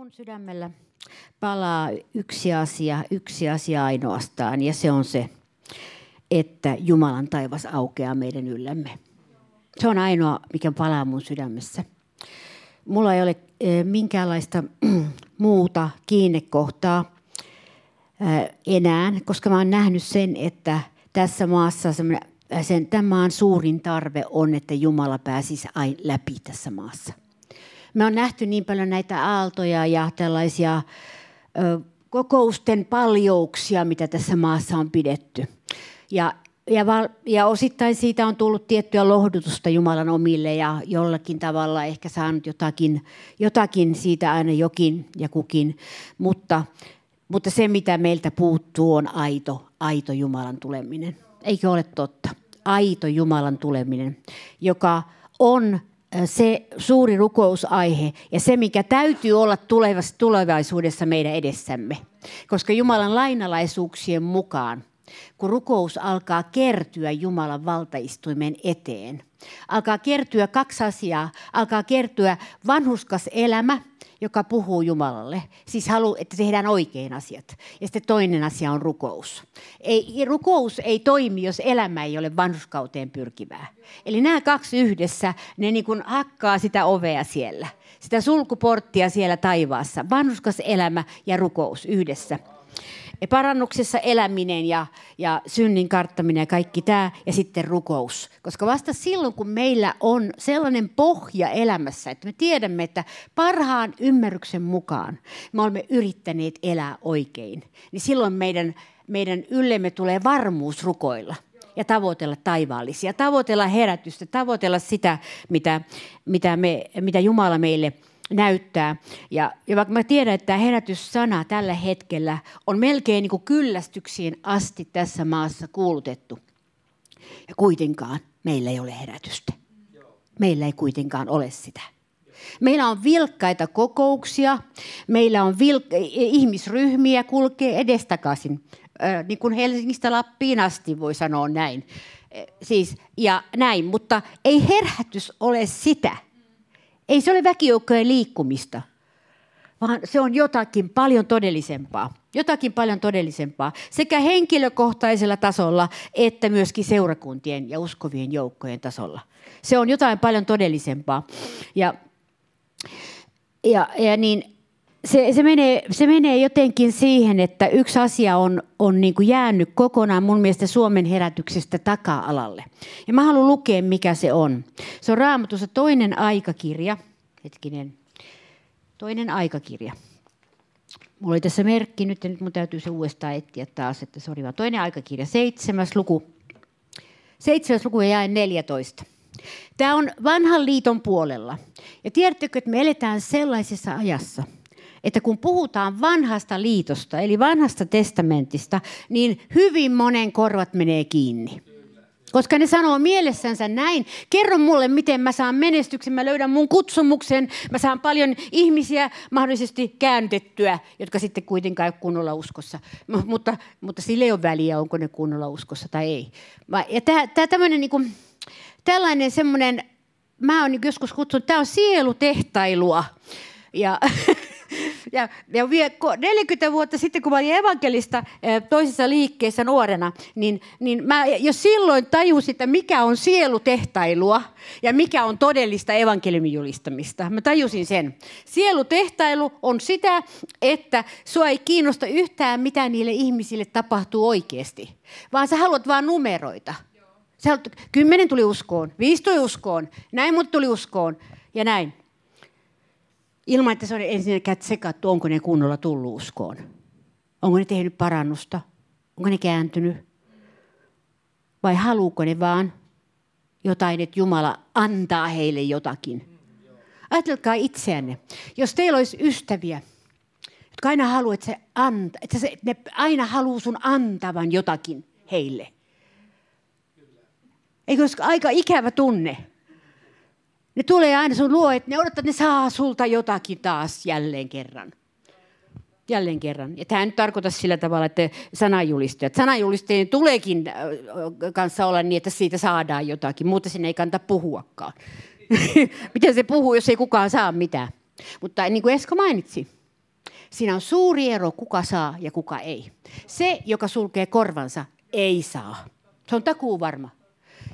mun sydämellä palaa yksi asia, yksi asia ainoastaan, ja se on se, että Jumalan taivas aukeaa meidän yllämme. Se on ainoa, mikä palaa mun sydämessä. Mulla ei ole eh, minkäänlaista muuta kiinnekohtaa eh, enää, koska mä oon nähnyt sen, että tässä maassa sen, tämän maan suurin tarve on, että Jumala pääsisi läpi tässä maassa. Me on nähty niin paljon näitä aaltoja ja tällaisia ö, kokousten paljouksia, mitä tässä maassa on pidetty. Ja, ja, val, ja osittain siitä on tullut tiettyä lohdutusta Jumalan omille ja jollakin tavalla ehkä saanut jotakin, jotakin siitä aina jokin ja kukin. Mutta, mutta se, mitä meiltä puuttuu, on aito, aito Jumalan tuleminen. Eikö ole totta? Aito Jumalan tuleminen, joka on se suuri rukousaihe ja se, mikä täytyy olla tulevaisuudessa meidän edessämme. Koska Jumalan lainalaisuuksien mukaan, kun rukous alkaa kertyä Jumalan valtaistuimen eteen, alkaa kertyä kaksi asiaa. Alkaa kertyä vanhuskas elämä – joka puhuu Jumalalle. Siis halu, että tehdään oikein asiat. Ja sitten toinen asia on rukous. Ei, rukous ei toimi, jos elämä ei ole vanhuskauteen pyrkivää. Eli nämä kaksi yhdessä, ne niin kuin hakkaa sitä ovea siellä. Sitä sulkuporttia siellä taivaassa. Vanhuskas elämä ja rukous yhdessä parannuksessa eläminen ja, ja synnin karttaminen ja kaikki tämä, ja sitten rukous. Koska vasta silloin, kun meillä on sellainen pohja elämässä, että me tiedämme, että parhaan ymmärryksen mukaan me olemme yrittäneet elää oikein, niin silloin meidän, meidän yllemme tulee varmuus rukoilla ja tavoitella taivaallisia, tavoitella herätystä, tavoitella sitä, mitä, mitä, me, mitä Jumala meille – näyttää. Ja, ja vaikka mä tiedän, että tämä herätyssana tällä hetkellä on melkein niin kuin kyllästyksiin asti tässä maassa kuulutettu. Ja kuitenkaan meillä ei ole herätystä. Meillä ei kuitenkaan ole sitä. Meillä on vilkkaita kokouksia, meillä on vilk- ihmisryhmiä kulkee edestakaisin, niin kuin Helsingistä Lappiin asti voi sanoa näin. Siis, ja näin, mutta ei herätys ole sitä – ei se ole väkijoukkojen liikkumista, vaan se on jotakin paljon todellisempaa. Jotakin paljon todellisempaa sekä henkilökohtaisella tasolla että myöskin seurakuntien ja uskovien joukkojen tasolla. Se on jotain paljon todellisempaa. Ja, ja, ja niin se, se, menee, se menee jotenkin siihen, että yksi asia on, on niin kuin jäänyt kokonaan mun mielestä Suomen herätyksestä taka-alalle. Ja mä haluan lukea, mikä se on. Se on raamatussa toinen aikakirja. Hetkinen. Toinen aikakirja. Mulla oli tässä merkki nyt, ja nyt mun täytyy se uudestaan etsiä taas, että se oli vaan toinen aikakirja, seitsemäs luku. Seitsemäs luku ja jäi 14. Tämä on vanhan liiton puolella. Ja tiedättekö, että me eletään sellaisessa ajassa – että kun puhutaan vanhasta liitosta, eli vanhasta testamentista, niin hyvin monen korvat menee kiinni. Koska ne sanoo mielessänsä näin, kerro mulle, miten mä saan menestyksen, mä löydän mun kutsumuksen, mä saan paljon ihmisiä mahdollisesti kääntettyä, jotka sitten kuitenkaan ei ole kunnolla uskossa. M- mutta, mutta sille ei ole väliä, onko ne kunnolla uskossa tai ei. Ja tää, tää tämmönen, niin kuin, tällainen semmoinen, mä oon niin joskus kutsunut, tämä on sielutehtailua. Ja ja, ja vie, 40 vuotta sitten, kun mä olin evankelista eh, toisessa liikkeessä nuorena, niin, niin mä jo silloin tajusin, että mikä on sielutehtailua ja mikä on todellista evankeliumin julistamista. Mä tajusin sen. Sielutehtailu on sitä, että sua ei kiinnosta yhtään, mitä niille ihmisille tapahtuu oikeasti, vaan sä haluat vain numeroita. Sä haluat, kymmenen tuli uskoon, viisi tuli uskoon, näin mut tuli uskoon ja näin ilman, että se on ensinnäkään tsekattu, onko ne kunnolla tullut uskoon. Onko ne tehnyt parannusta? Onko ne kääntynyt? Vai haluuko ne vaan jotain, että Jumala antaa heille jotakin? Ajatelkaa itseänne. Jos teillä olisi ystäviä, jotka aina haluaa, että, se anta, että se, ne aina haluaa sun antavan jotakin heille. Eikö olisi aika ikävä tunne? Ne tulee aina sun luo, että ne odottaa, että ne saa sulta jotakin taas jälleen kerran. Jälleen kerran. Ja tämä nyt tarkoita sillä tavalla, että sanajulistajat. Sanajulistajien tuleekin äh, kanssa olla niin, että siitä saadaan jotakin. Muuta sinne ei kannata puhuakaan. Miten se puhuu, jos ei kukaan saa mitään? Mutta niin kuin Esko mainitsi, Siinä on suuri ero, kuka saa ja kuka ei. Se, joka sulkee korvansa, ei saa. Se on takuu varma.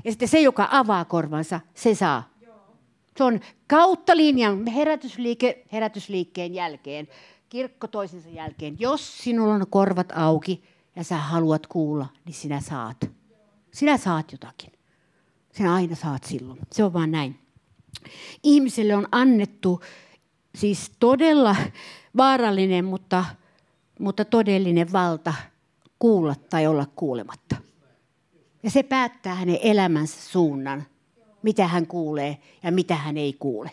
Ja sitten se, joka avaa korvansa, se saa. Se on kautta linjan herätysliike, herätysliikkeen jälkeen, kirkko toisensa jälkeen. Jos sinulla on korvat auki ja sä haluat kuulla, niin sinä saat. Sinä saat jotakin. Sinä aina saat silloin. Se on vaan näin. Ihmiselle on annettu siis todella vaarallinen, mutta, mutta todellinen valta kuulla tai olla kuulematta. Ja se päättää hänen elämänsä suunnan, mitä hän kuulee ja mitä hän ei kuule.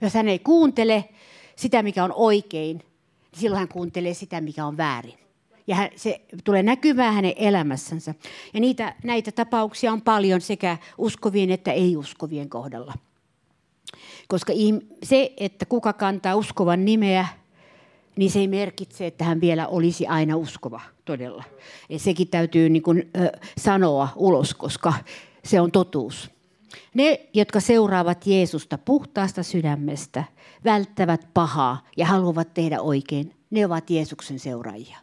Jos hän ei kuuntele sitä, mikä on oikein, niin silloin hän kuuntelee sitä, mikä on väärin. Ja se tulee näkymään hänen elämässänsä. Ja niitä, näitä tapauksia on paljon sekä uskovien että ei-uskovien kohdalla. Koska se, että kuka kantaa uskovan nimeä, niin se ei merkitse, että hän vielä olisi aina uskova todella. Ja sekin täytyy niin kuin, ö, sanoa ulos, koska se on totuus. Ne, jotka seuraavat Jeesusta puhtaasta sydämestä, välttävät pahaa ja haluavat tehdä oikein, ne ovat Jeesuksen seuraajia.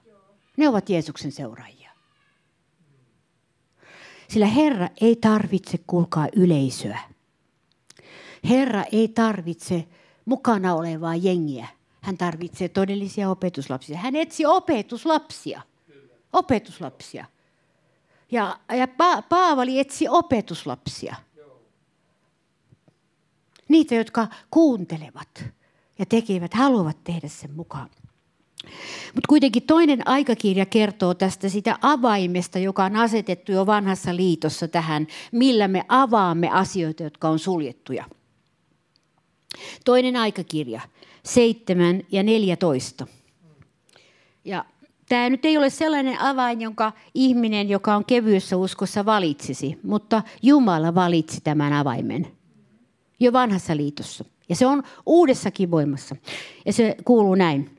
Ne ovat Jeesuksen seuraajia. Sillä Herra ei tarvitse kulkaa yleisöä. Herra ei tarvitse mukana olevaa jengiä. Hän tarvitsee todellisia opetuslapsia. Hän etsi opetuslapsia. Opetuslapsia. Ja, ja pa- Paavali etsi opetuslapsia. Niitä, jotka kuuntelevat ja tekevät, haluavat tehdä sen mukaan. Mutta kuitenkin toinen aikakirja kertoo tästä sitä avaimesta, joka on asetettu jo vanhassa liitossa tähän, millä me avaamme asioita, jotka on suljettuja. Toinen aikakirja, 7 ja 14. Ja tämä nyt ei ole sellainen avain, jonka ihminen, joka on kevyessä uskossa, valitsisi, mutta Jumala valitsi tämän avaimen jo vanhassa liitossa. Ja se on uudessakin voimassa. Ja se kuuluu näin.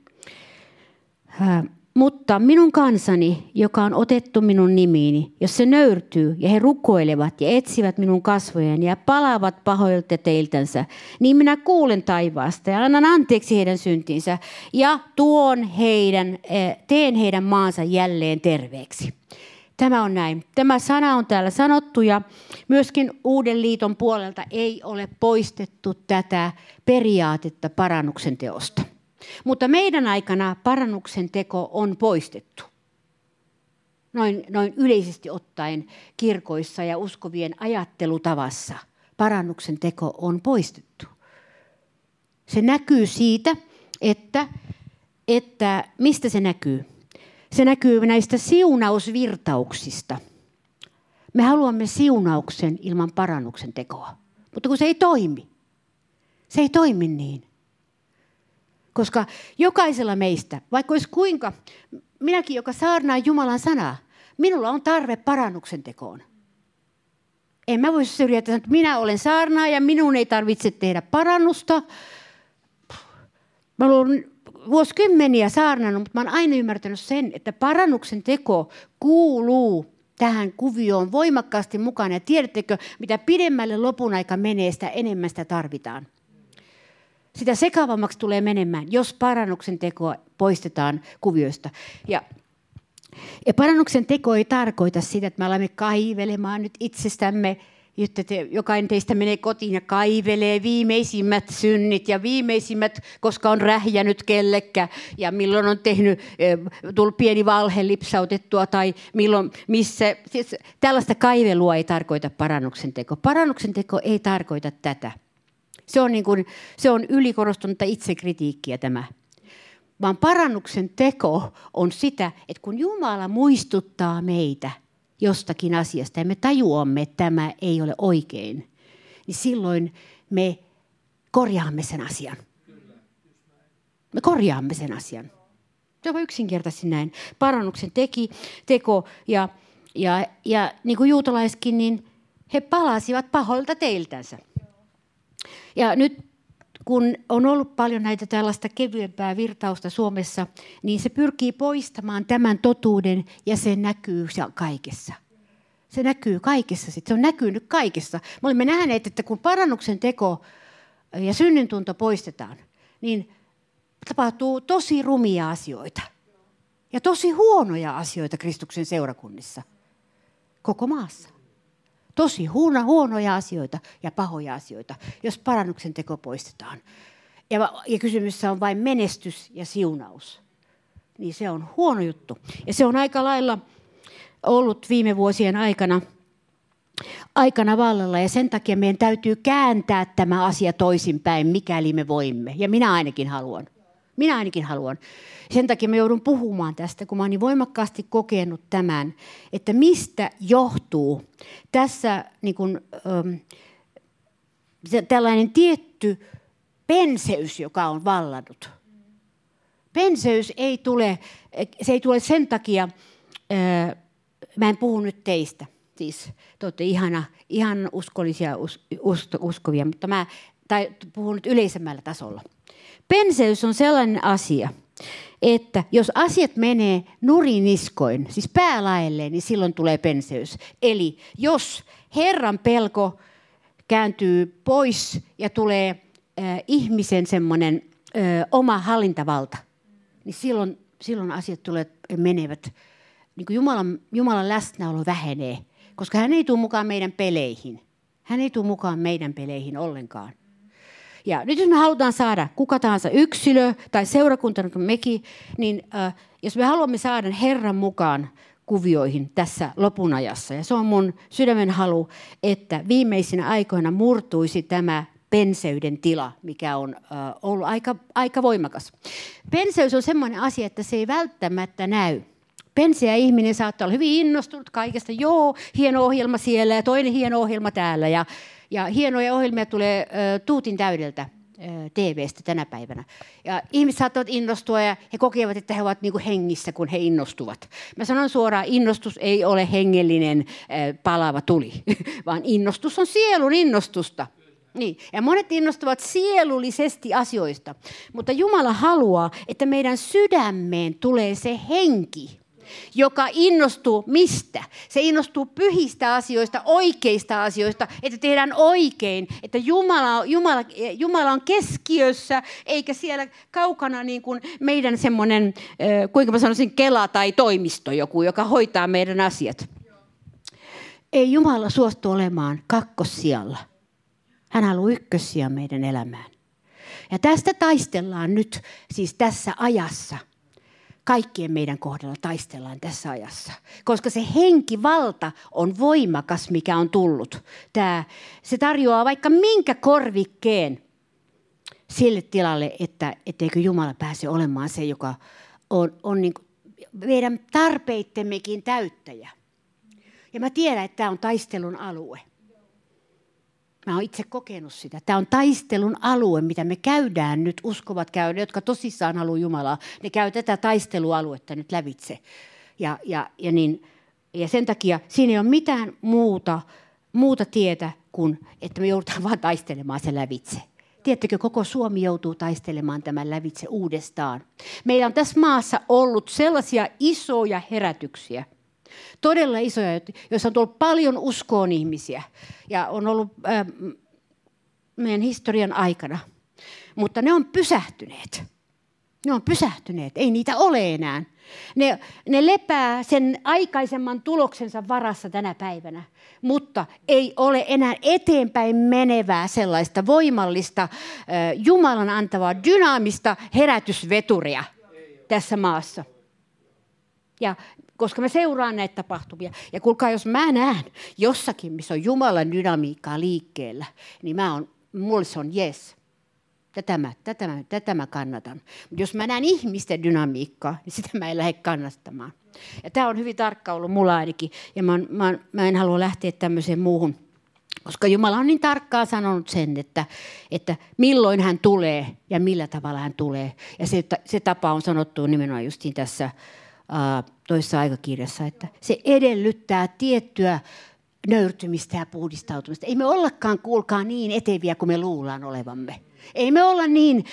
Mutta minun kansani, joka on otettu minun nimiini, jos se nöyrtyy ja he rukoilevat ja etsivät minun kasvojeni ja palaavat pahoilta teiltänsä, niin minä kuulen taivaasta ja annan anteeksi heidän syntinsä ja tuon heidän, teen heidän maansa jälleen terveeksi. Tämä on näin. Tämä sana on täällä sanottu ja myöskin Uuden liiton puolelta ei ole poistettu tätä periaatetta parannuksen teosta. Mutta meidän aikana parannuksen teko on poistettu. Noin, noin yleisesti ottaen kirkoissa ja uskovien ajattelutavassa parannuksen teko on poistettu. Se näkyy siitä, että, että mistä se näkyy? Se näkyy näistä siunausvirtauksista. Me haluamme siunauksen ilman parannuksen tekoa, mutta kun se ei toimi. Se ei toimi niin. Koska jokaisella meistä, vaikka olisi kuinka, minäkin, joka saarnaa Jumalan sanaa, minulla on tarve parannuksen tekoon. En mä voisi syrjätä, että minä olen saarnaa ja minun ei tarvitse tehdä parannusta. Mä olen vuosikymmeniä saarnannut, mutta mä olen aina ymmärtänyt sen, että parannuksen teko kuuluu tähän kuvioon voimakkaasti mukaan. Ja tiedättekö, mitä pidemmälle lopun aika menee, sitä enemmän sitä tarvitaan sitä sekavammaksi tulee menemään, jos parannuksen teko poistetaan kuvioista. Ja, ja parannuksen teko ei tarkoita sitä, että me alamme kaivelemaan nyt itsestämme, jotta te, jokainen teistä menee kotiin ja kaivelee viimeisimmät synnit ja viimeisimmät, koska on rähjänyt kellekä ja milloin on tehnyt, tullut pieni valhe lipsautettua tai milloin, missä. Siis tällaista kaivelua ei tarkoita parannuksen teko. Parannuksen teko ei tarkoita tätä. Se on, niin kuin, se on ylikorostunutta itsekritiikkiä tämä. Vaan parannuksen teko on sitä, että kun Jumala muistuttaa meitä jostakin asiasta ja me tajuamme, että tämä ei ole oikein, niin silloin me korjaamme sen asian. Me korjaamme sen asian. Se on yksinkertaisesti näin. Parannuksen teki, teko ja, ja, ja niin kuin juutalaiskin, niin he palasivat pahoilta teiltänsä. Ja nyt kun on ollut paljon näitä tällaista kevyempää virtausta Suomessa, niin se pyrkii poistamaan tämän totuuden ja se näkyy kaikessa. Se näkyy kaikessa, sit. se on näkynyt kaikessa. Me olemme nähneet, että kun parannuksen teko ja synnintunto poistetaan, niin tapahtuu tosi rumia asioita. Ja tosi huonoja asioita Kristuksen seurakunnissa. Koko maassa. Tosi huono, huonoja asioita ja pahoja asioita, jos parannuksen teko poistetaan. Ja, ja kysymyssä on vain menestys ja siunaus. Niin se on huono juttu. Ja se on aika lailla ollut viime vuosien aikana – aikana vallalla ja sen takia meidän täytyy kääntää tämä asia toisinpäin, mikäli me voimme. Ja minä ainakin haluan. Minä ainakin haluan. Sen takia mä joudun puhumaan tästä, kun mä oon niin voimakkaasti kokenut tämän, että mistä johtuu tässä niin kun, ähm, tällainen tietty penseys, joka on vallannut. Penseys ei tule, se ei tule sen takia, äh, mä en puhu nyt teistä, siis te olette ihana, ihan uskollisia us, us, uskovia, mutta mä tai puhun nyt yleisemmällä tasolla. Penseys on sellainen asia, että jos asiat menee nuriniskoin, siis päälaelleen, niin silloin tulee penseys. Eli jos Herran pelko kääntyy pois ja tulee äh, ihmisen semmoinen äh, oma hallintavalta, niin silloin, silloin asiat tulee, menevät, niin kuin Jumalan, Jumalan läsnäolo vähenee – koska hän ei tule mukaan meidän peleihin. Hän ei tule mukaan meidän peleihin ollenkaan. Ja nyt jos me halutaan saada kuka tahansa yksilö tai seurakunta, niin mekin, niin äh, jos me haluamme saada Herran mukaan kuvioihin tässä lopun ajassa, ja se on mun sydämen halu, että viimeisinä aikoina murtuisi tämä penseyden tila, mikä on äh, ollut aika, aika voimakas. Penseys on sellainen asia, että se ei välttämättä näy. Penseä ihminen saattaa olla hyvin innostunut kaikesta. Joo, hieno ohjelma siellä ja toinen hieno ohjelma täällä. Ja, ja hienoja ohjelmia tulee tuutin täydeltä TV-stä tänä päivänä. Ja ihmiset saattavat innostua ja he kokevat, että he ovat niin kuin hengissä, kun he innostuvat. Mä sanon suoraan, innostus ei ole hengellinen palava tuli, vaan innostus on sielun innostusta. Niin. Ja monet innostuvat sielullisesti asioista, mutta Jumala haluaa, että meidän sydämeen tulee se henki, joka innostuu mistä? Se innostuu pyhistä asioista, oikeista asioista, että tehdään oikein, että Jumala, Jumala, Jumala on keskiössä, eikä siellä kaukana niin kuin meidän semmoinen, kuinka mä sanoisin, kela tai toimisto joku, joka hoitaa meidän asiat. Ei Jumala suostu olemaan kakkossijalla. Hän haluaa ykkössiä meidän elämään. Ja tästä taistellaan nyt, siis tässä ajassa – kaikkien meidän kohdalla taistellaan tässä ajassa. Koska se henkivalta on voimakas, mikä on tullut. Tämä, se tarjoaa vaikka minkä korvikkeen sille tilalle, että etteikö Jumala pääse olemaan se, joka on, on niin meidän tarpeittemmekin täyttäjä. Ja mä tiedän, että tämä on taistelun alue. Mä oon itse kokenut sitä. Tämä on taistelun alue, mitä me käydään nyt, uskovat käydä, jotka tosissaan haluaa Jumalaa. Ne käy tätä taistelualuetta nyt lävitse. Ja, ja, ja, niin, ja sen takia siinä ei ole mitään muuta, muuta tietä kuin, että me joudutaan vaan taistelemaan sen lävitse. Tiedättekö, koko Suomi joutuu taistelemaan tämän lävitse uudestaan. Meillä on tässä maassa ollut sellaisia isoja herätyksiä – todella isoja, joissa on tullut paljon uskoon ihmisiä ja on ollut äh, meidän historian aikana. Mutta ne on pysähtyneet. Ne on pysähtyneet, ei niitä ole enää. Ne, ne lepää sen aikaisemman tuloksensa varassa tänä päivänä, mutta ei ole enää eteenpäin menevää sellaista voimallista, äh, Jumalan antavaa, dynaamista herätysveturia tässä maassa. Ja koska mä seuraan näitä tapahtumia. Ja kuulkaa, jos mä näen jossakin, missä on Jumalan dynamiikkaa liikkeellä, niin mä on, mulle se on yes. Tätä mä, tätä, mä, tätä mä kannatan. Mutta jos mä näen ihmisten dynamiikkaa, niin sitä mä en lähde kannattamaan. Ja tämä on hyvin tarkka ollut mulla ainakin. Ja mä, mä, mä en halua lähteä tämmöiseen muuhun. Koska Jumala on niin tarkkaan sanonut sen, että, että milloin hän tulee ja millä tavalla hän tulee. Ja se, se tapa on sanottu nimenomaan justiin tässä toisessa aikakirjassa, että se edellyttää tiettyä nöyrtymistä ja puhdistautumista. Ei me ollakaan, kuulkaa, niin eteviä kuin me luullaan olevamme. Ei me olla niin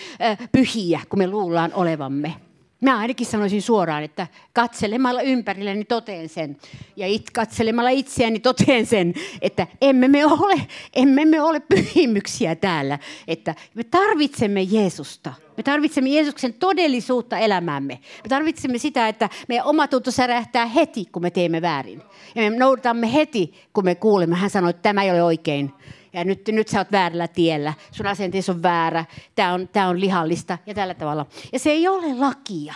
pyhiä kuin me luullaan olevamme. Mä ainakin sanoisin suoraan, että katselemalla ympärilleni toteen sen. Ja it, katselemalla itseäni toteen sen, että emme me ole, emme me ole pyhimyksiä täällä. Että me tarvitsemme Jeesusta. Me tarvitsemme Jeesuksen todellisuutta elämäämme. Me tarvitsemme sitä, että meidän omatunto särähtää heti, kun me teemme väärin. Ja me noudatamme heti, kun me kuulemme. Hän sanoi, että tämä ei ole oikein ja nyt, nyt sä oot väärällä tiellä, sun asenteessa on väärä, tämä on, tää on lihallista ja tällä tavalla. Ja se ei ole lakia.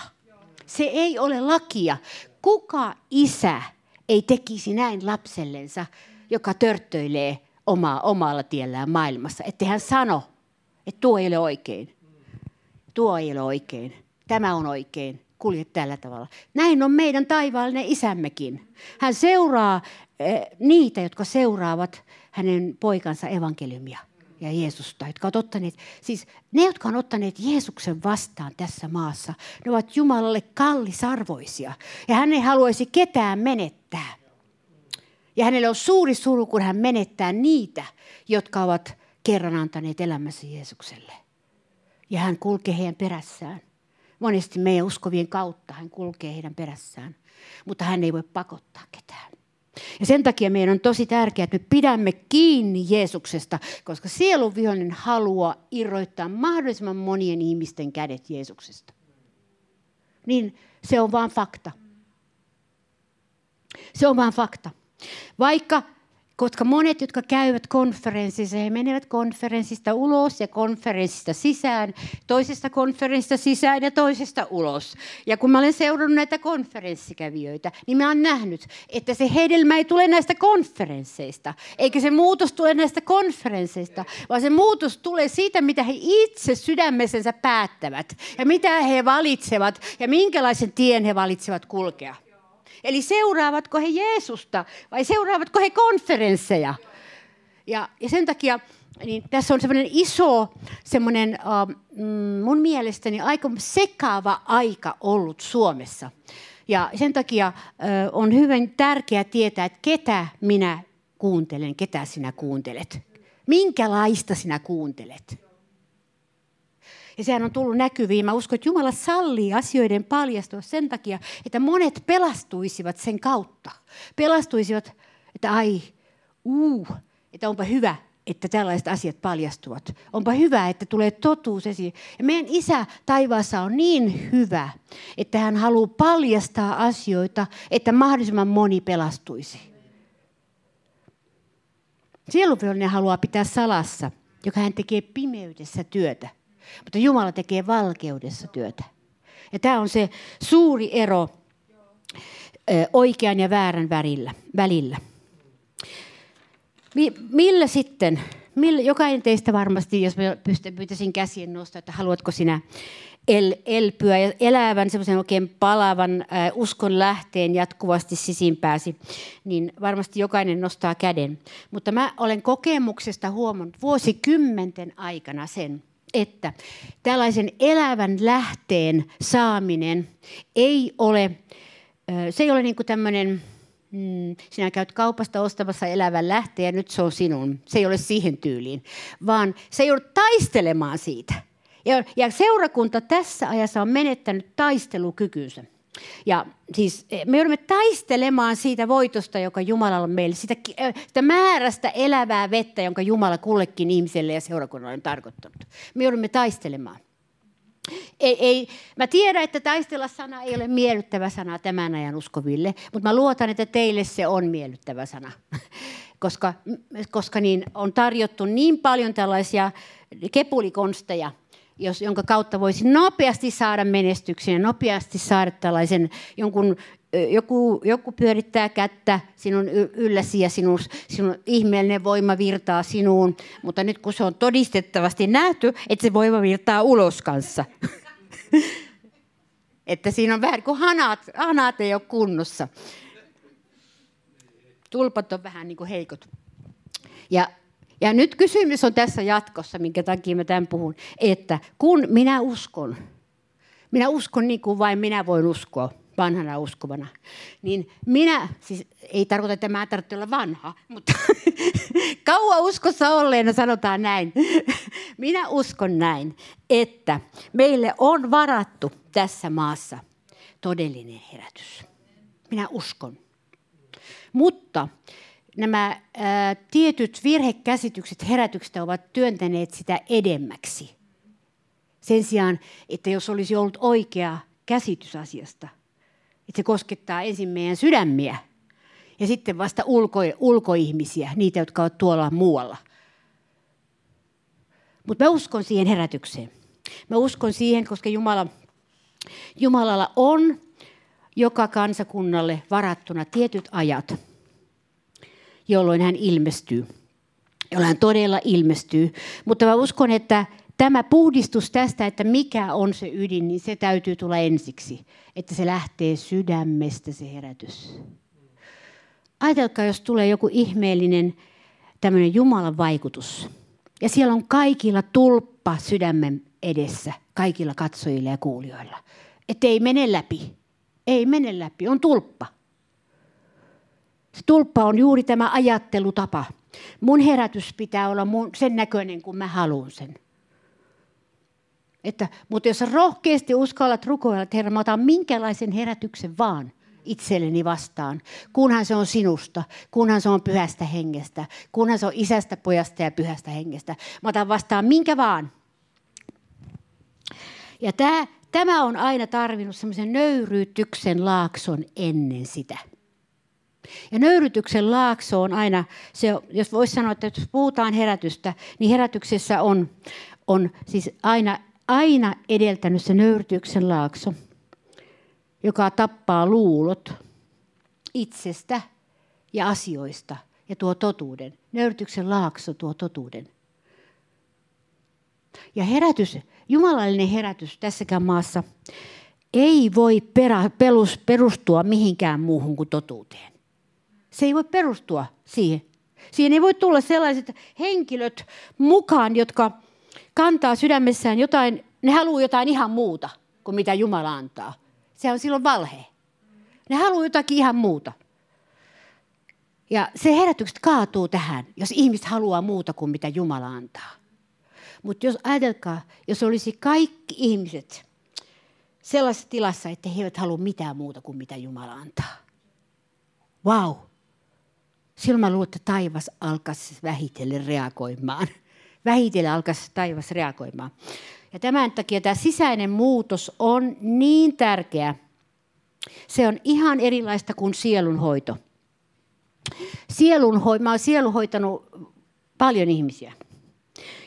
Se ei ole lakia. Kuka isä ei tekisi näin lapsellensa, joka törttöilee omaa, omalla tiellään maailmassa? Että hän sano, että tuo ei ole oikein. Tuo ei ole oikein. Tämä on oikein. Kulje tällä tavalla. Näin on meidän taivaallinen isämmekin. Hän seuraa eh, niitä, jotka seuraavat hänen poikansa evankeliumia ja Jeesusta, jotka ovat ottaneet, siis ne, jotka ovat ottaneet Jeesuksen vastaan tässä maassa, ne ovat Jumalalle kallisarvoisia. Ja hän ei haluaisi ketään menettää. Ja hänelle on suuri suru, kun hän menettää niitä, jotka ovat kerran antaneet elämässä Jeesukselle. Ja hän kulkee heidän perässään. Monesti meidän uskovien kautta hän kulkee heidän perässään. Mutta hän ei voi pakottaa ketään. Ja sen takia meidän on tosi tärkeää, että me pidämme kiinni Jeesuksesta, koska sielun vihollinen haluaa irroittaa mahdollisimman monien ihmisten kädet Jeesuksesta. Niin se on vain fakta. Se on vain fakta. Vaikka koska monet, jotka käyvät konferenssissa, he menevät konferenssista ulos ja konferenssista sisään, toisesta konferenssista sisään ja toisesta ulos. Ja kun mä olen seurannut näitä konferenssikävijöitä, niin mä olen nähnyt, että se hedelmä ei tule näistä konferensseista, eikä se muutos tule näistä konferensseista, vaan se muutos tulee siitä, mitä he itse sydämessensä päättävät ja mitä he valitsevat ja minkälaisen tien he valitsevat kulkea. Eli seuraavatko he Jeesusta vai seuraavatko he konferensseja? Ja, ja sen takia niin tässä on semmoinen iso, semmoinen uh, mun mielestäni aika sekaava aika ollut Suomessa. Ja sen takia uh, on hyvin tärkeää tietää, että ketä minä kuuntelen, ketä sinä kuuntelet. Minkälaista sinä kuuntelet. Ja sehän on tullut näkyviin. Mä uskon, että Jumala sallii asioiden paljastua sen takia, että monet pelastuisivat sen kautta. Pelastuisivat, että ai, uu, että onpa hyvä, että tällaiset asiat paljastuvat. Onpa hyvä, että tulee totuus esiin. Ja meidän isä taivaassa on niin hyvä, että hän haluaa paljastaa asioita, että mahdollisimman moni pelastuisi. Sieluvihollinen haluaa pitää salassa, joka hän tekee pimeydessä työtä. Mutta Jumala tekee valkeudessa työtä. Ja tämä on se suuri ero oikean ja väärän välillä. välillä. Millä sitten, millä, jokainen teistä varmasti, jos pyytäisin käsien nostaa, että haluatko sinä el, elpyä ja elävän semmoisen oikein palavan äh, uskon lähteen jatkuvasti sisimpääsi, niin varmasti jokainen nostaa käden. Mutta mä olen kokemuksesta huomannut vuosikymmenten aikana sen, että tällaisen elävän lähteen saaminen ei ole, se ei ole niin kuin tämmöinen, mm, sinä käyt kaupasta ostamassa elävän lähteen ja nyt se on sinun. Se ei ole siihen tyyliin, vaan se joudut taistelemaan siitä. Ja, ja seurakunta tässä ajassa on menettänyt taistelukykynsä. Ja siis eh, me joudumme taistelemaan siitä voitosta, joka Jumalalla on meille, sitä, eh, sitä määrästä elävää vettä, jonka Jumala kullekin ihmiselle ja seurakunnalle on tarkoittanut. Me joudumme taistelemaan. Ei, ei, mä tiedän, että taistella sana ei ole miellyttävä sana tämän ajan uskoville, mutta mä luotan, että teille se on miellyttävä sana. koska, koska niin on tarjottu niin paljon tällaisia kepulikonsteja – jos, jonka kautta voisi nopeasti saada menestyksen nopeasti saada tällaisen jonkun, joku, joku pyörittää kättä sinun ylläsi ja sinun, sinun ihmeellinen voima virtaa sinuun, mutta nyt kun se on todistettavasti nähty, että se voima virtaa ulos kanssa. että siinä on vähän kuin hanat, hanat ei ole kunnossa. Tulpat on vähän niin kuin heikot. Ja ja nyt kysymys on tässä jatkossa, minkä takia mä tämän puhun, että kun minä uskon, minä uskon niin kuin vain minä voin uskoa. vanhana uskovana, niin minä, siis ei tarkoita, että mä tarvitse olla vanha, mutta kauan uskossa olleena sanotaan näin. Minä uskon näin, että meille on varattu tässä maassa todellinen herätys. Minä uskon. Mutta nämä ää, tietyt virhekäsitykset herätyksestä ovat työntäneet sitä edemmäksi. Sen sijaan, että jos olisi ollut oikea käsitys asiasta, että se koskettaa ensin meidän sydämiä ja sitten vasta ulko, ulkoihmisiä, niitä, jotka ovat tuolla muualla. Mutta mä uskon siihen herätykseen. Mä uskon siihen, koska Jumala, Jumalalla on joka kansakunnalle varattuna tietyt ajat, jolloin hän ilmestyy. Jolloin hän todella ilmestyy. Mutta mä uskon, että tämä puhdistus tästä, että mikä on se ydin, niin se täytyy tulla ensiksi. Että se lähtee sydämestä se herätys. Ajatelkaa, jos tulee joku ihmeellinen tämmöinen Jumalan vaikutus. Ja siellä on kaikilla tulppa sydämen edessä, kaikilla katsojilla ja kuulijoilla. Että ei mene läpi. Ei mene läpi, on tulppa. Tulppa on juuri tämä ajattelutapa. Mun herätys pitää olla mun, sen näköinen, kuin mä haluan sen. Että, mutta jos rohkeasti uskallat rukoilla, että Herra, mä otan minkälaisen herätyksen vaan itselleni vastaan, kunhan se on sinusta, kunhan se on pyhästä hengestä, kunhan se on isästä, pojasta ja pyhästä hengestä. Mä otan vastaan minkä vaan. Ja tämä, tämä on aina tarvinnut semmoisen nöyryytyksen laakson ennen sitä. Ja nöyrytyksen laakso on aina, se, jos voisi sanoa, että jos puhutaan herätystä, niin herätyksessä on, on siis aina aina edeltänyt se nöyrtyksen laakso, joka tappaa luulot itsestä ja asioista ja tuo totuuden. Nöyrtyksen laakso tuo totuuden. Ja herätys, jumalallinen herätys tässäkään maassa ei voi perustua mihinkään muuhun kuin totuuteen. Se ei voi perustua siihen. Siihen ei voi tulla sellaiset henkilöt mukaan, jotka kantaa sydämessään jotain, ne haluaa jotain ihan muuta kuin mitä Jumala antaa. Se on silloin valhe. Ne haluaa jotakin ihan muuta. Ja se herätykset kaatuu tähän, jos ihmiset haluaa muuta kuin mitä Jumala antaa. Mutta jos ajatelkaa, jos olisi kaikki ihmiset sellaisessa tilassa, että he eivät halua mitään muuta kuin mitä Jumala antaa. Wow. Silloin mä luulen, että taivas alkaisi vähitellen reagoimaan vähitellen alkaisi taivas reagoimaan. Ja tämän takia tämä sisäinen muutos on niin tärkeä. Se on ihan erilaista kuin sielunhoito. Sielunho- mä olen sielunhoitanut paljon ihmisiä.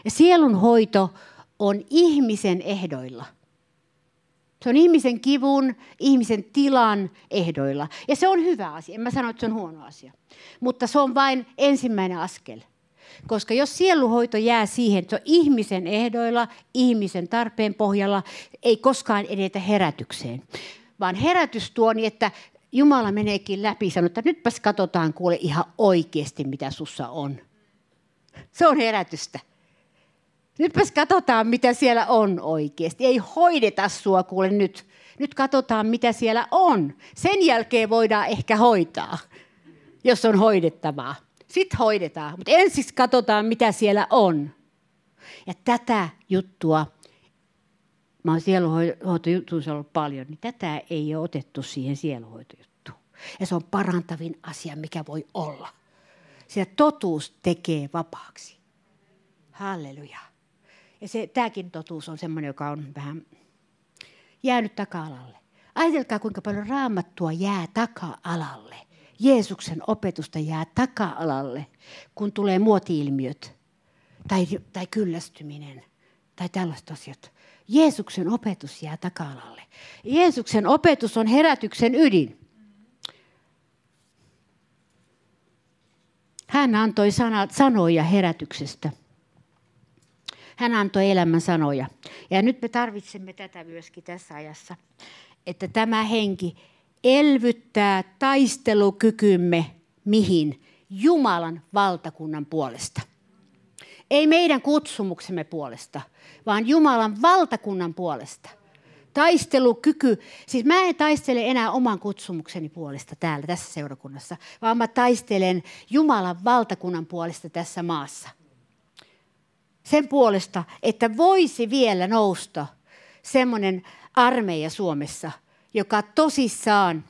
Ja sielunhoito on ihmisen ehdoilla. Se on ihmisen kivun, ihmisen tilan ehdoilla. Ja se on hyvä asia. En mä sano, että se on huono asia. Mutta se on vain ensimmäinen askel. Koska jos sieluhoito jää siihen, että se on ihmisen ehdoilla, ihmisen tarpeen pohjalla, ei koskaan edetä herätykseen. Vaan herätys tuo niin, että Jumala meneekin läpi ja sanoo, että nytpäs katsotaan kuule ihan oikeasti, mitä sussa on. Se on herätystä. Nytpäs katsotaan, mitä siellä on oikeasti. Ei hoideta sua kuule nyt. Nyt katsotaan, mitä siellä on. Sen jälkeen voidaan ehkä hoitaa, jos on hoidettavaa. Sitten hoidetaan, mutta ensin katsotaan, mitä siellä on. Ja tätä juttua, mä oon sieluhoitojutuissa ollut paljon, niin tätä ei ole otettu siihen sieluhoitojuttuun. Ja se on parantavin asia, mikä voi olla. Sillä totuus tekee vapaaksi. Halleluja. Ja se, tämäkin totuus on semmoinen, joka on vähän jäänyt taka-alalle. Ajatelkaa, kuinka paljon raamattua jää taka-alalle. Jeesuksen opetusta jää taka-alalle, kun tulee muoti-ilmiöt tai, tai kyllästyminen tai tällaiset asiat. Jeesuksen opetus jää taka-alalle. Jeesuksen opetus on herätyksen ydin. Hän antoi sanoja herätyksestä. Hän antoi elämän sanoja. Ja nyt me tarvitsemme tätä myöskin tässä ajassa, että tämä henki elvyttää taistelukykymme mihin? Jumalan valtakunnan puolesta. Ei meidän kutsumuksemme puolesta, vaan Jumalan valtakunnan puolesta. Taistelukyky. Siis mä en taistele enää oman kutsumukseni puolesta täällä tässä seurakunnassa, vaan mä taistelen Jumalan valtakunnan puolesta tässä maassa. Sen puolesta, että voisi vielä nousta semmoinen armeija Suomessa, joka tosissaan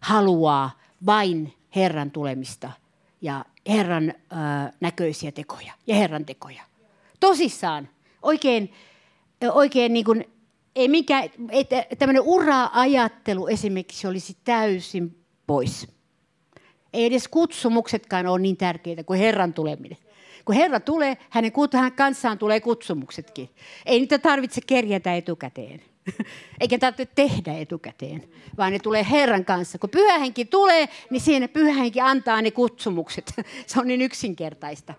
haluaa vain Herran tulemista ja Herran äh, näköisiä tekoja ja Herran tekoja. Tosissaan. Oikein, oikein niin kuin, ei mikään, että tämmöinen ura-ajattelu esimerkiksi olisi täysin pois. Ei edes kutsumuksetkaan ole niin tärkeitä kuin Herran tuleminen. Kun Herra tulee, hänen, hänen kanssaan tulee kutsumuksetkin. Ei niitä tarvitse kerjätä etukäteen. Eikä tarvitse tehdä etukäteen, vaan ne tulee Herran kanssa. Kun pyhähenki tulee, niin siinä pyhähenki antaa ne kutsumukset. Se on niin yksinkertaista.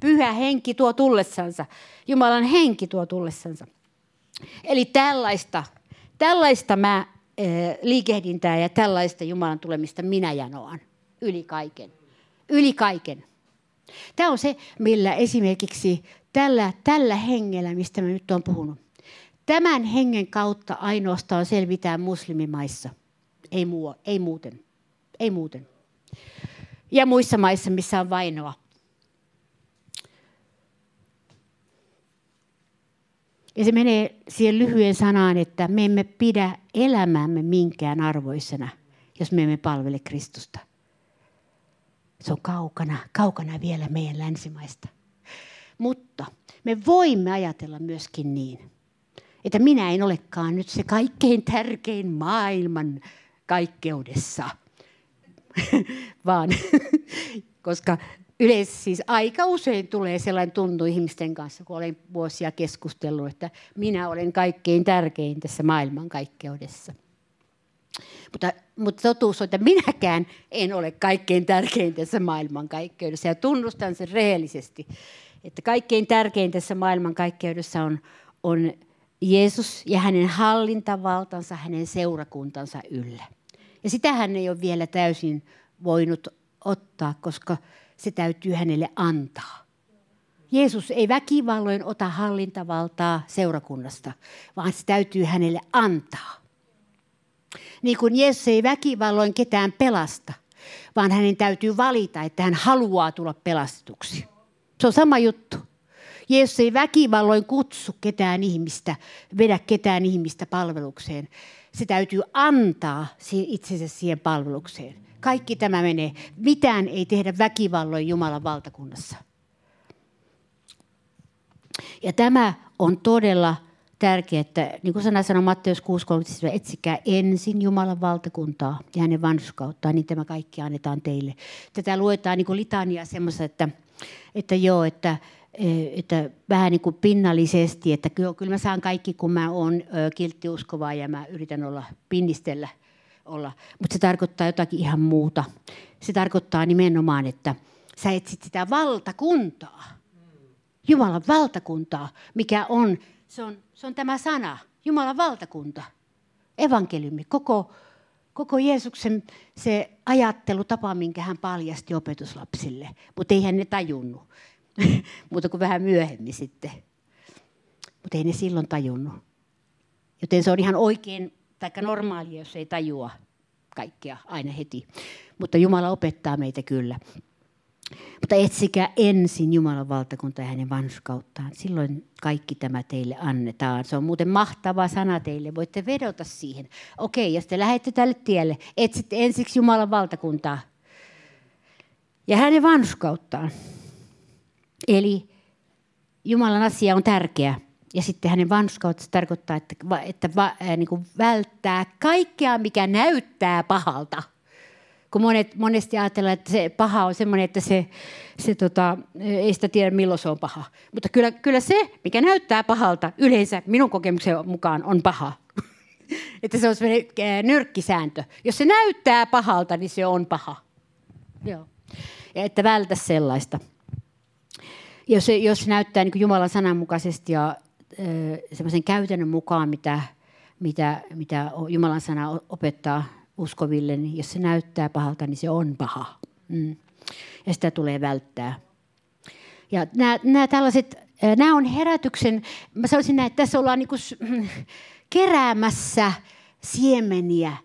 Pyhä henki tuo tullessansa. Jumalan henki tuo tullessansa. Eli tällaista, tällaista mä eh, liikehdintää ja tällaista Jumalan tulemista minä janoan. Yli kaiken. Yli kaiken. Tämä on se, millä esimerkiksi tällä, tällä hengellä, mistä mä nyt olen puhunut, tämän hengen kautta ainoastaan selvitään muslimimaissa. Ei, muu, ei muuten. Ei muuten. Ja muissa maissa, missä on vainoa. Ja se menee siihen lyhyen sanaan, että me emme pidä elämäämme minkään arvoisena, jos me emme palvele Kristusta. Se on kaukana, kaukana vielä meidän länsimaista. Mutta me voimme ajatella myöskin niin, että minä en olekaan nyt se kaikkein tärkein maailman kaikkeudessa, vaan koska yleensä siis aika usein tulee sellainen tuntu ihmisten kanssa, kun olen vuosia keskustellut, että minä olen kaikkein tärkein tässä maailmankaikkeudessa. Mutta, mutta totuus on, että minäkään en ole kaikkein tärkein tässä maailmankaikkeudessa ja tunnustan sen rehellisesti, että kaikkein tärkein tässä maailmankaikkeudessa on, on Jeesus ja hänen hallintavaltansa, hänen seurakuntansa yllä. Ja sitä hän ei ole vielä täysin voinut ottaa, koska se täytyy hänelle antaa. Jeesus ei väkivalloin ota hallintavaltaa seurakunnasta, vaan se täytyy hänelle antaa. Niin kuin Jeesus ei väkivalloin ketään pelasta, vaan hänen täytyy valita, että hän haluaa tulla pelastetuksi. Se on sama juttu. Jeesus ei väkivalloin kutsu ketään ihmistä, vedä ketään ihmistä palvelukseen. Se täytyy antaa itsensä siihen palvelukseen. Kaikki tämä menee. Mitään ei tehdä väkivalloin Jumalan valtakunnassa. Ja tämä on todella tärkeää, että niin kuin sana sanoo Matteus 6.30, etsikää ensin Jumalan valtakuntaa ja hänen vanhuskauttaan, niin tämä kaikki annetaan teille. Tätä luetaan niin kuin litania semmoista, että, että joo, että, että vähän niin kuin pinnallisesti, että kyllä, kyllä mä saan kaikki, kun mä oon kilttiuskova ja mä yritän olla pinnistellä olla. Mutta se tarkoittaa jotakin ihan muuta. Se tarkoittaa nimenomaan, että sä etsit sitä valtakuntaa. Jumalan valtakuntaa, mikä on, se on, se on tämä sana, Jumalan valtakunta. Evankeliumi, koko, koko Jeesuksen se ajattelutapa, minkä hän paljasti opetuslapsille. Mutta ei hän ne tajunnut, mutta kuin vähän myöhemmin sitten. Mutta ei ne silloin tajunnut. Joten se on ihan oikein, tai normaalia, jos ei tajua kaikkea aina heti. Mutta Jumala opettaa meitä kyllä. Mutta etsikää ensin Jumalan valtakunta ja hänen vanhuskauttaan. Silloin kaikki tämä teille annetaan. Se on muuten mahtava sana teille. Voitte vedota siihen. Okei, jos te lähdette tälle tielle, etsitte ensiksi Jumalan valtakuntaa ja hänen vanhuskauttaan. Eli Jumalan asia on tärkeä. Ja sitten hänen vanhuskauttansa tarkoittaa, että, että niin kuin välttää kaikkea, mikä näyttää pahalta – kun monet, monesti ajatellaan, että se paha on semmoinen, että se, se tota, ei sitä tiedä milloin se on paha. Mutta kyllä, kyllä se, mikä näyttää pahalta, yleensä minun kokemuksen mukaan on paha. että se on semmoinen nyrkkisääntö. Jos se näyttää pahalta, niin se on paha. Joo. Ja että vältä sellaista. Jos jos näyttää niin Jumalan sanan mukaisesti ja semmoisen käytännön mukaan, mitä, mitä, mitä Jumalan sana opettaa uskoville, niin jos se näyttää pahalta, niin se on paha. Mm. Ja sitä tulee välttää. Ja nämä, nämä tällaiset, nämä on herätyksen, mä sanoisin näin, että tässä ollaan niin keräämässä siemeniä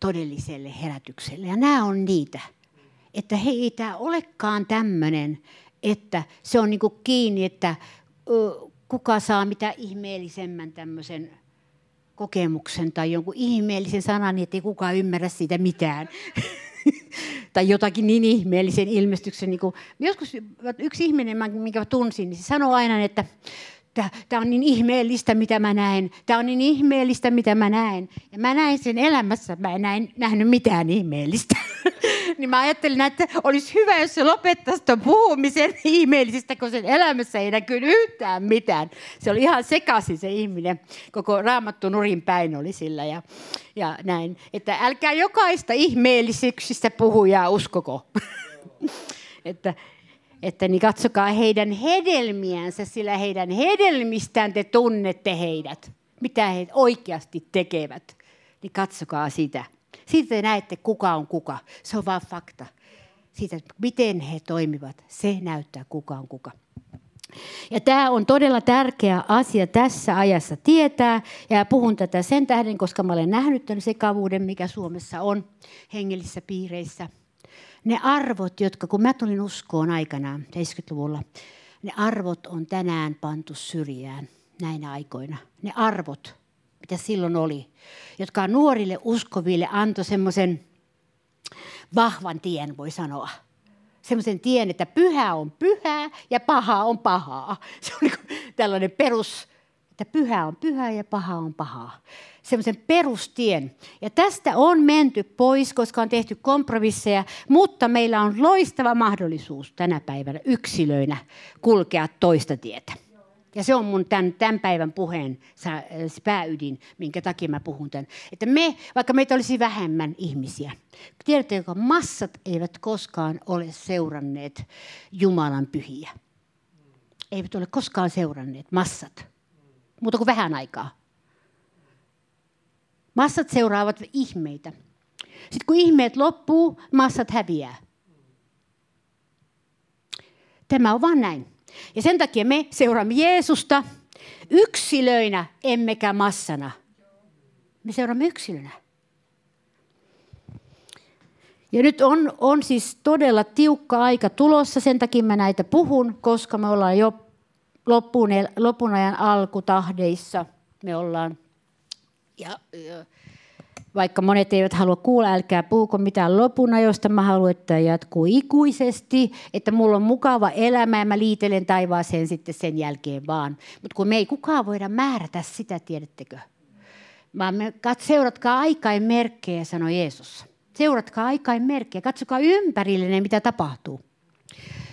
todelliselle herätykselle. Ja nämä on niitä, että hei, ei tämä olekaan tämmöinen, että se on niin kiinni, että kuka saa mitä ihmeellisemmän tämmöisen kokemuksen tai jonkun ihmeellisen sanan, niin ettei kukaan ymmärrä siitä mitään. tai jotakin niin ihmeellisen ilmestyksen. Niin kuin, joskus yksi ihminen, minkä tunsin, niin se sanoi aina, että tämä on niin ihmeellistä, mitä mä näen. Tämä on niin ihmeellistä, mitä mä näen. Ja mä näin sen elämässä, mä en näin, nähnyt mitään ihmeellistä. niin mä ajattelin, että olisi hyvä, jos se lopettaisi tuon puhumisen ihmeellisistä, kun sen elämässä ei näkynyt yhtään mitään. Se oli ihan sekaisin se ihminen. Koko raamattu nurin päin oli sillä ja, ja näin. Että älkää jokaista ihmeellisyyksistä puhujaa uskoko. että että niin katsokaa heidän hedelmiänsä, sillä heidän hedelmistään te tunnette heidät. Mitä he oikeasti tekevät, niin katsokaa sitä. Siitä te näette, kuka on kuka. Se on vain fakta. Siitä, miten he toimivat, se näyttää, kuka on kuka. Ja tämä on todella tärkeä asia tässä ajassa tietää. Ja puhun tätä sen tähden, koska mä olen nähnyt tämän sekavuuden, mikä Suomessa on hengellisissä piireissä – ne arvot, jotka kun mä tulin uskoon aikanaan 70-luvulla, ne arvot on tänään pantu syrjään näinä aikoina. Ne arvot, mitä silloin oli, jotka nuorille uskoville antoi semmoisen vahvan tien, voi sanoa. Semmoisen tien, että pyhä on pyhää ja paha on pahaa. Se on niin tällainen perus, että pyhä on pyhää ja paha on pahaa semmoisen perustien. Ja tästä on menty pois, koska on tehty kompromisseja, mutta meillä on loistava mahdollisuus tänä päivänä yksilöinä kulkea toista tietä. Ja se on mun tämän, tämän päivän puheen pääydin, minkä takia mä puhun tämän. Että me, vaikka meitä olisi vähemmän ihmisiä, tiedätte, että massat eivät koskaan ole seuranneet Jumalan pyhiä. Eivät ole koskaan seuranneet massat, mutta kuin vähän aikaa. Massat seuraavat ihmeitä. Sitten kun ihmeet loppuu, massat häviää. Tämä on vaan näin. Ja sen takia me seuraamme Jeesusta yksilöinä, emmekä massana. Me seuraamme yksilönä. Ja nyt on, on siis todella tiukka aika tulossa, sen takia mä näitä puhun, koska me ollaan jo lopun, lopun ajan alkutahdeissa. Me ollaan ja, ja vaikka monet eivät halua kuulla, älkää puhuko mitään lopun josta mä haluan, että jatkuu ikuisesti, että mulla on mukava elämä ja mä liitelen taivaaseen sitten sen jälkeen vaan. Mutta kun me ei kukaan voida määrätä sitä, tiedättekö? Vaan me, kat, seuratkaa aikain merkkejä, sanoi Jeesus. Seuratkaa aikain merkkejä, katsokaa ympärillinen, mitä tapahtuu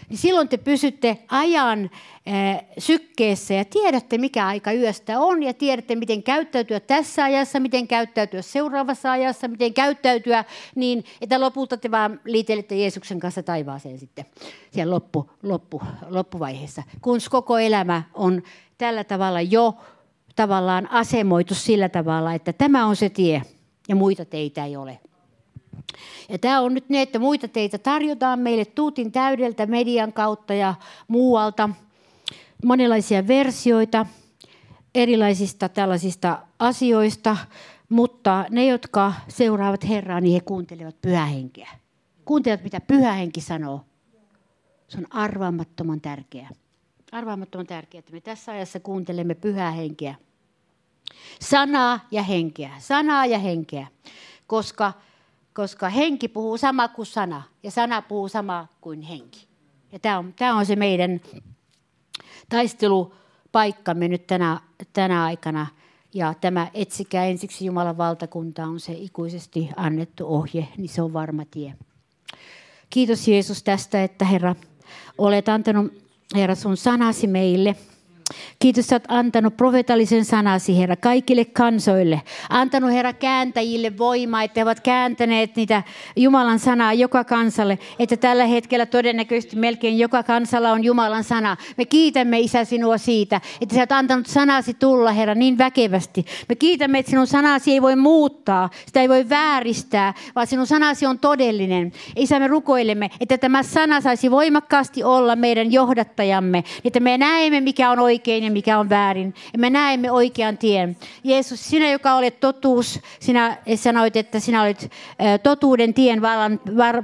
niin silloin te pysytte ajan äh, sykkeessä ja tiedätte, mikä aika yöstä on ja tiedätte, miten käyttäytyä tässä ajassa, miten käyttäytyä seuraavassa ajassa, miten käyttäytyä niin, että lopulta te vaan liitelette Jeesuksen kanssa taivaaseen sitten siellä loppu, loppu, loppuvaiheessa. Kun koko elämä on tällä tavalla jo tavallaan asemoitu sillä tavalla, että tämä on se tie ja muita teitä ei ole. Ja tämä on nyt ne, että muita teitä tarjotaan meille tuutin täydeltä median kautta ja muualta. Monenlaisia versioita erilaisista tällaisista asioista, mutta ne, jotka seuraavat Herraa, niin he kuuntelevat pyhähenkeä. Kuuntelevat, mitä pyhähenki sanoo. Se on arvaamattoman tärkeää. Arvaamattoman tärkeää, että me tässä ajassa kuuntelemme pyhää henkeä. Sanaa ja henkeä. Sanaa ja henkeä. Koska koska henki puhuu sama kuin sana ja sana puhuu sama kuin henki. Ja tämä on, tämä on se meidän taistelupaikkamme nyt tänä, tänä aikana. Ja tämä etsikää ensiksi Jumalan valtakunta on se ikuisesti annettu ohje, niin se on varma tie. Kiitos Jeesus tästä, että Herra, olet antanut Herra sun sanasi meille – Kiitos, että olet antanut profetallisen sanasi, Herra, kaikille kansoille. Antanut, Herra, kääntäjille voimaa, että he ovat kääntäneet niitä Jumalan sanaa joka kansalle. Että tällä hetkellä todennäköisesti melkein joka kansalla on Jumalan sana. Me kiitämme, Isä, sinua siitä, että sä olet antanut sanasi tulla, Herra, niin väkevästi. Me kiitämme, että sinun sanasi ei voi muuttaa, sitä ei voi vääristää, vaan sinun sanasi on todellinen. Isä, me rukoilemme, että tämä sana saisi voimakkaasti olla meidän johdattajamme, että me näemme, mikä on oikein ja mikä on väärin. Ja me näemme oikean tien. Jeesus, sinä, joka olet totuus, sinä sanoit, että sinä olet totuuden tien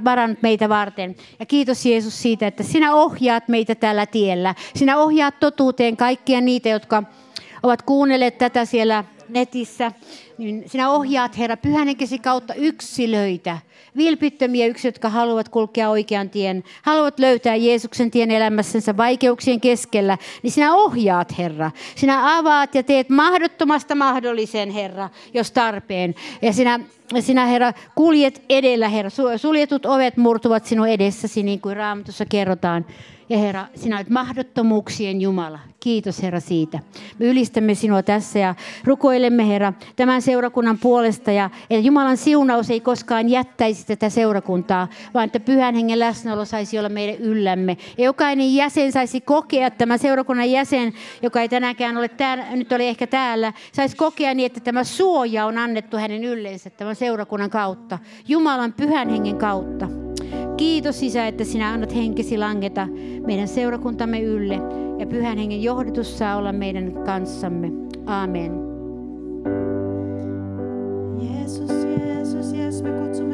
varannut meitä varten. Ja kiitos Jeesus siitä, että sinä ohjaat meitä tällä tiellä. Sinä ohjaat totuuteen kaikkia niitä, jotka ovat kuunnelleet tätä siellä netissä, niin sinä ohjaat, Herra, pyhänenkesi kautta yksilöitä, vilpittömiä yksilöitä, jotka haluavat kulkea oikean tien, haluavat löytää Jeesuksen tien elämässänsä vaikeuksien keskellä, niin sinä ohjaat, Herra. Sinä avaat ja teet mahdottomasta mahdollisen, Herra, jos tarpeen. Ja sinä sinä, Herra, kuljet edellä, Herra. Suljetut ovet murtuvat sinun edessäsi, niin kuin Raamatussa kerrotaan. Ja Herra, sinä olet mahdottomuuksien Jumala. Kiitos Herra siitä. Me ylistämme sinua tässä ja rukoilemme Herra tämän seurakunnan puolesta. Ja että Jumalan siunaus ei koskaan jättäisi tätä seurakuntaa, vaan että pyhän hengen läsnäolo saisi olla meidän yllämme. Ja jokainen jäsen saisi kokea, tämä seurakunnan jäsen, joka ei tänäänkään ole täällä, nyt oli ehkä täällä, saisi kokea niin, että tämä suoja on annettu hänen yllensä tämän seurakunnan kautta. Jumalan pyhän hengen kautta. Kiitos Isä, että sinä annat henkesi langeta meidän seurakuntamme ylle ja pyhän hengen johdatus saa olla meidän kanssamme. Amen. Jeesus, Jeesus, Jeesus, me kutsumme sun